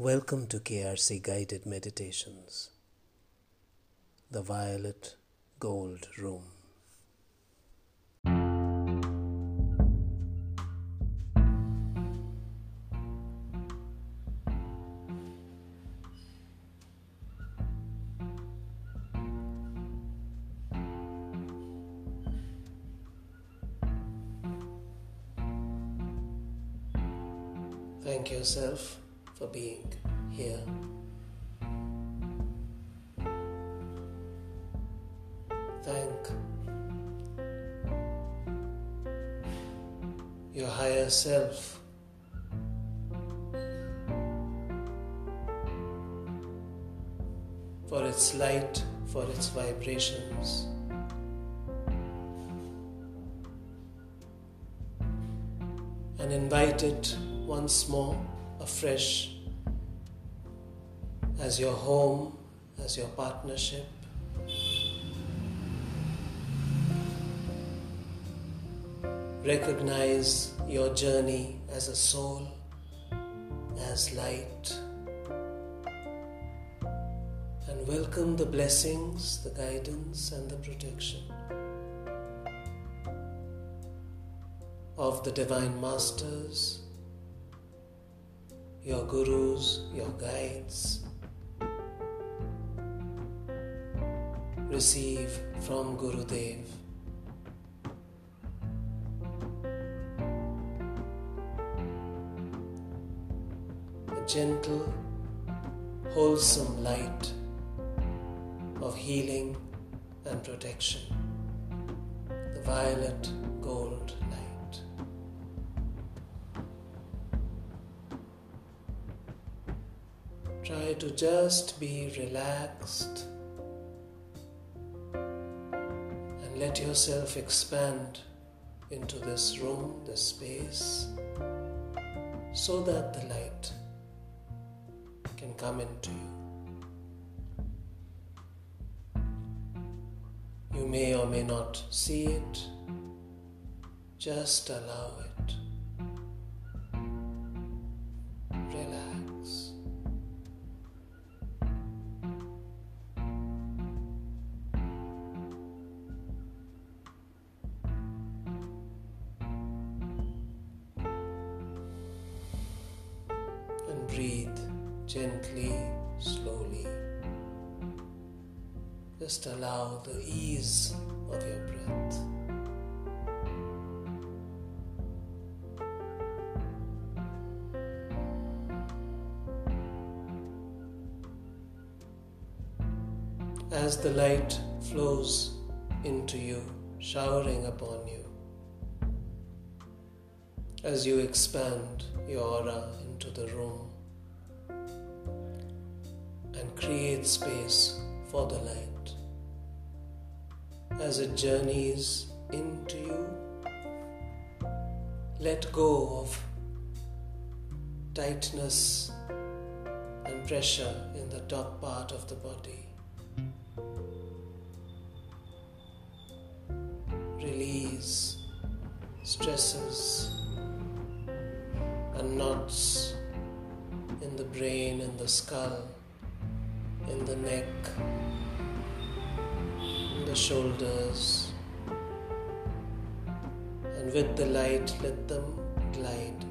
Welcome to KRC Guided Meditations, the Violet Gold Room. Thank yourself being here. Thank your higher self. For its light, for its vibrations. And invite it once more afresh as your home, as your partnership. Recognize your journey as a soul, as light, and welcome the blessings, the guidance, and the protection of the Divine Masters, your gurus, your guides. Receive from Gurudev. A gentle, wholesome light of healing and protection. The violet gold light. Try to just be relaxed let yourself expand into this room, this space, so that the light can come into you. You may or may not see it, just allow it. Breathe gently, slowly. Just allow the ease of your breath. As the light flows into you, showering upon you, as you expand your aura into the room create space for the light. As it journeys into you, let go of tightness and pressure in the top part of the body. Release stresses and knots in the brain, and the skull, in the neck, in the shoulders. And with the light, let them glide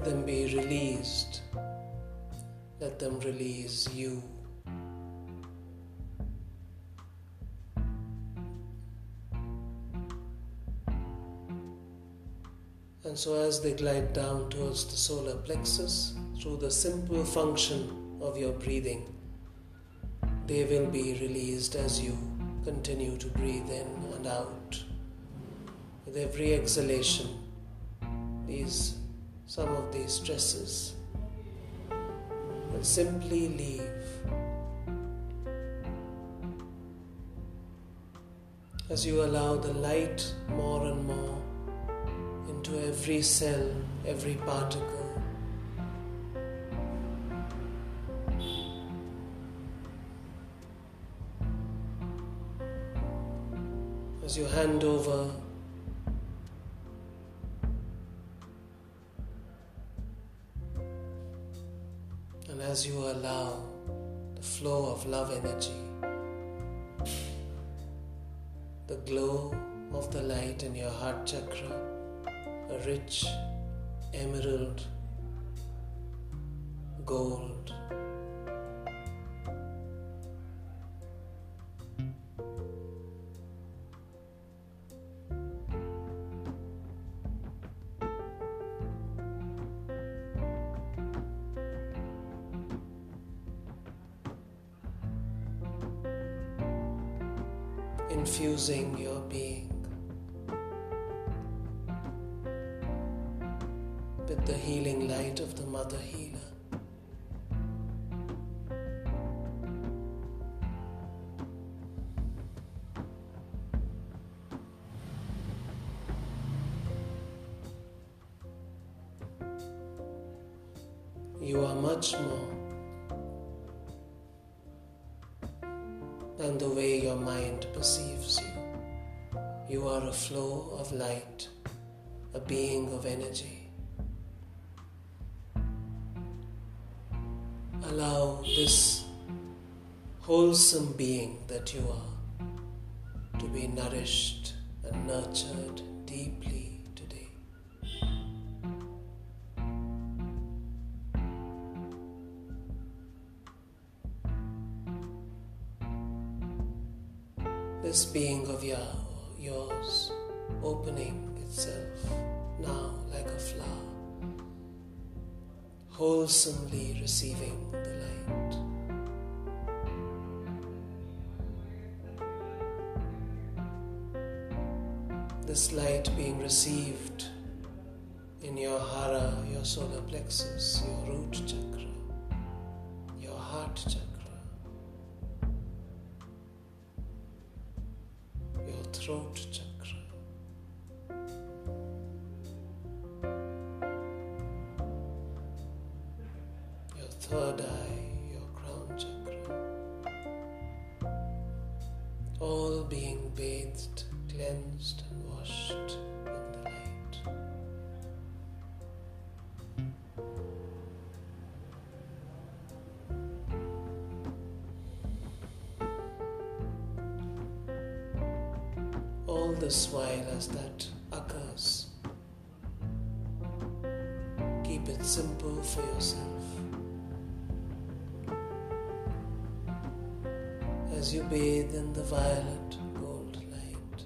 Let them be released. Let them release you. And so, as they glide down towards the solar plexus, through the simple function of your breathing, they will be released as you continue to breathe in and out. With every exhalation, these some of these stresses will simply leave as you allow the light more and more into every cell, every particle. As you hand over as you allow the flow of love energy the glow of the light in your heart chakra, a rich emerald gold. You are much more than the way your mind perceives you. You are a flow of light, a being of energy. Allow this wholesome being that you are to be nourished and nurtured deeply this being of your, yours opening itself now like a flower, wholesomely receiving the light. This light being received in your hara, your solar plexus, your root chakra, your heart chakra. Throat this as that occurs. Keep it simple for yourself. As you bathe in the violet gold light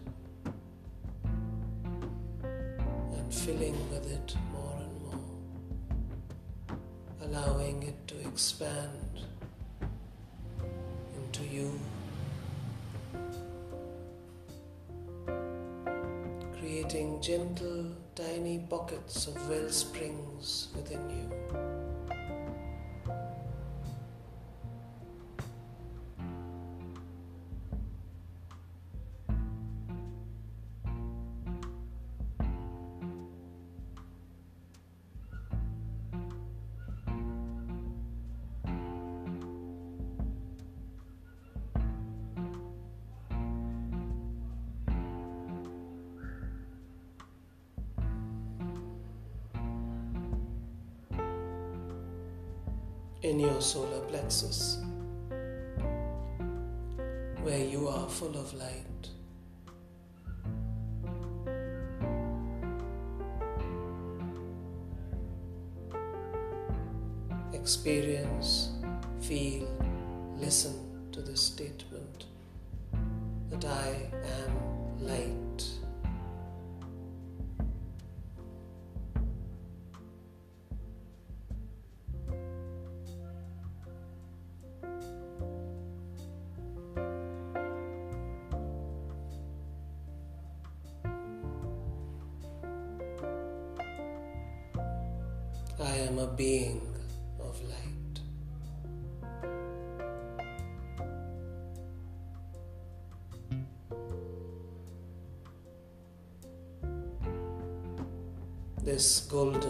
and filling with it more and more, allowing it to expand creating gentle, tiny pockets of well springs within you. In your solar plexus, where you are full of light. Experience, feel, listen to this statement that I am light. am a being of light. This gold.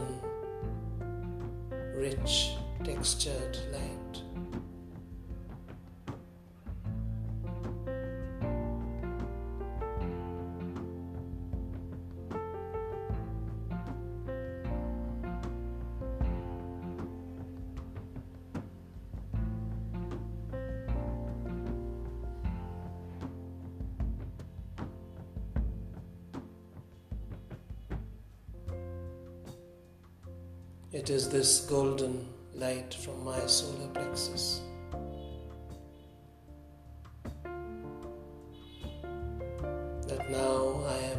It is this golden light from my solar plexus. That now I am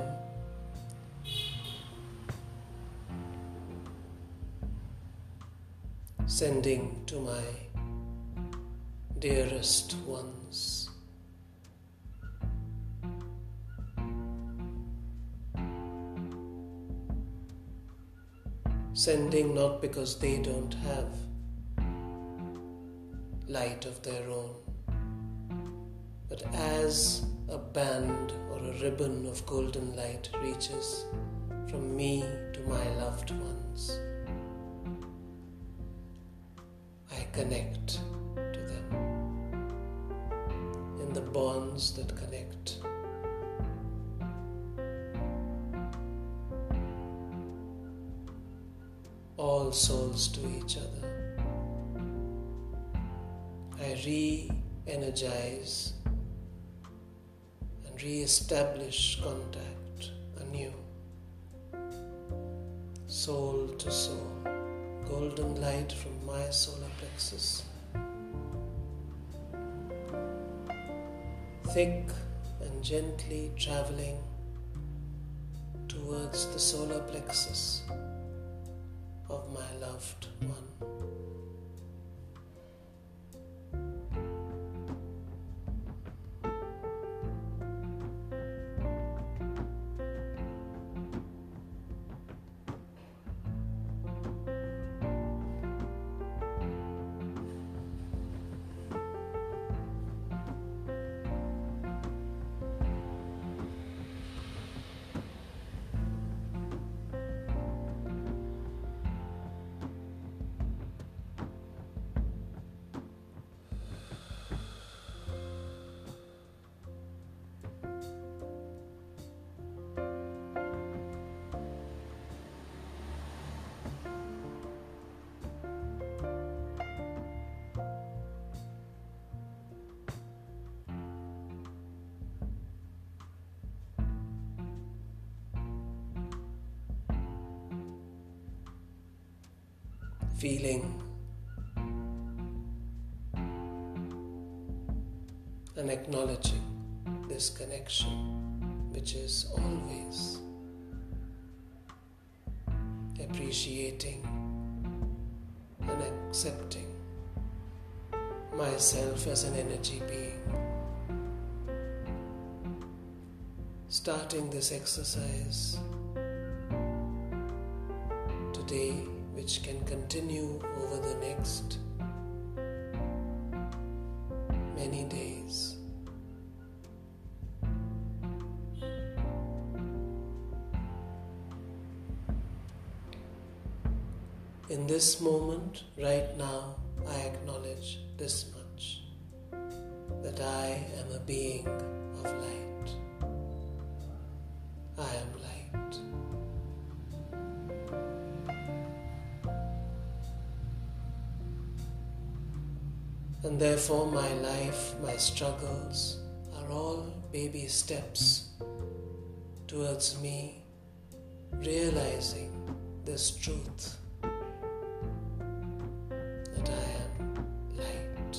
sending to my dearest ones. Sending not because they don't have light of their own, but as a band or a ribbon of golden light reaches from me to my loved ones, I connect to them in the bonds that connect. All souls to each other. I re energize and re establish contact anew, soul to soul, golden light from my solar plexus. Thick and gently traveling towards the solar plexus loved feeling and acknowledging this connection, which is always appreciating and accepting myself as an energy being. Starting this exercise today which can continue over the next many days. In this moment, right now, I acknowledge this much that I am a being of light. Therefore, my life, my struggles are all baby steps towards me realizing this truth that I am light.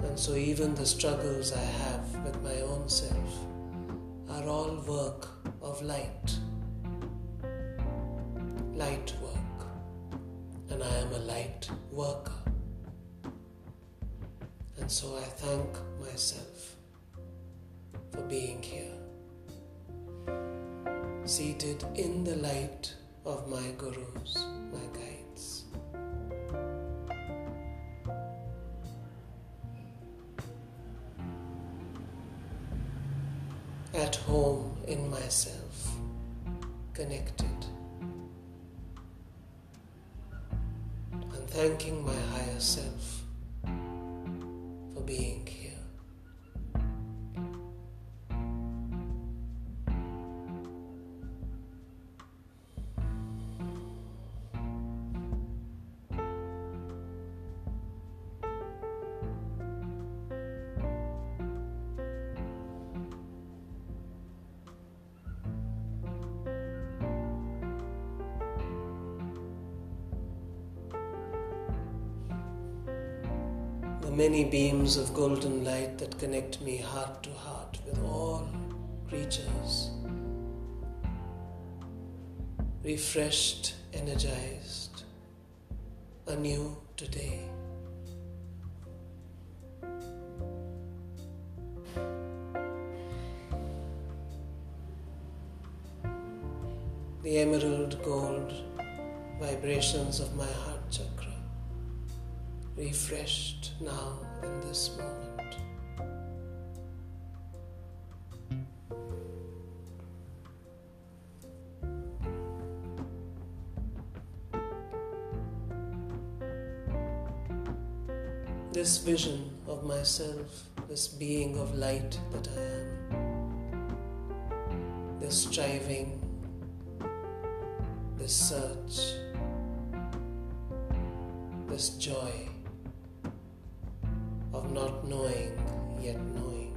And so, even the struggles I have with my own self are all work of light. Light work. And I am a light worker. And so I thank myself for being here, seated in the light of my gurus, my guides. At home in myself connected. And thanking my higher self many beams of golden light that connect me heart to heart with all creatures. Refreshed, energized, anew today. This moment. This vision of myself, this being of light that I am, this striving, this search, this joy not knowing yet knowing,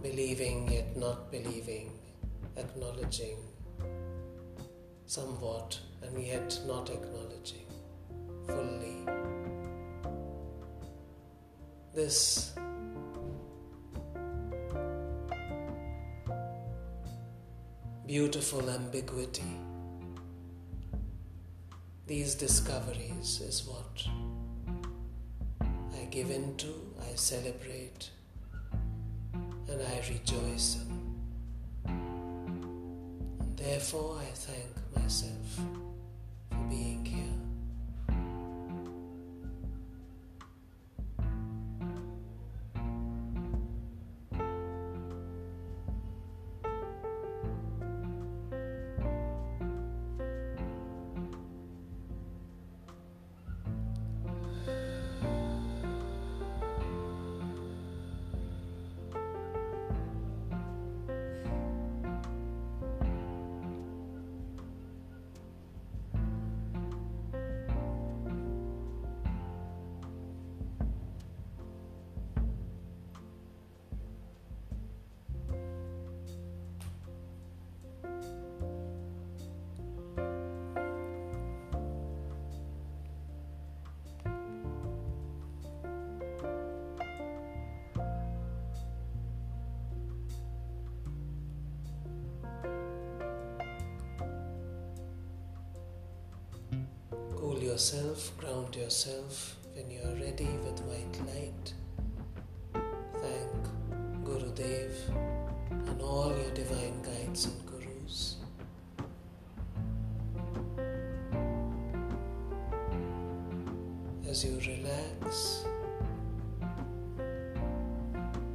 believing yet not believing, acknowledging somewhat and yet not acknowledging fully. This beautiful ambiguity, these discoveries is what Give into, I celebrate, and I rejoice in. And therefore, I thank myself yourself, ground yourself when you are ready with white light. Thank Guru Dev and all your divine guides and gurus. As you relax,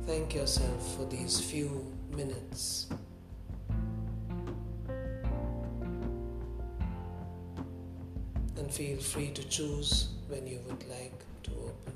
thank yourself for these few minutes. Feel free to choose when you would like to open.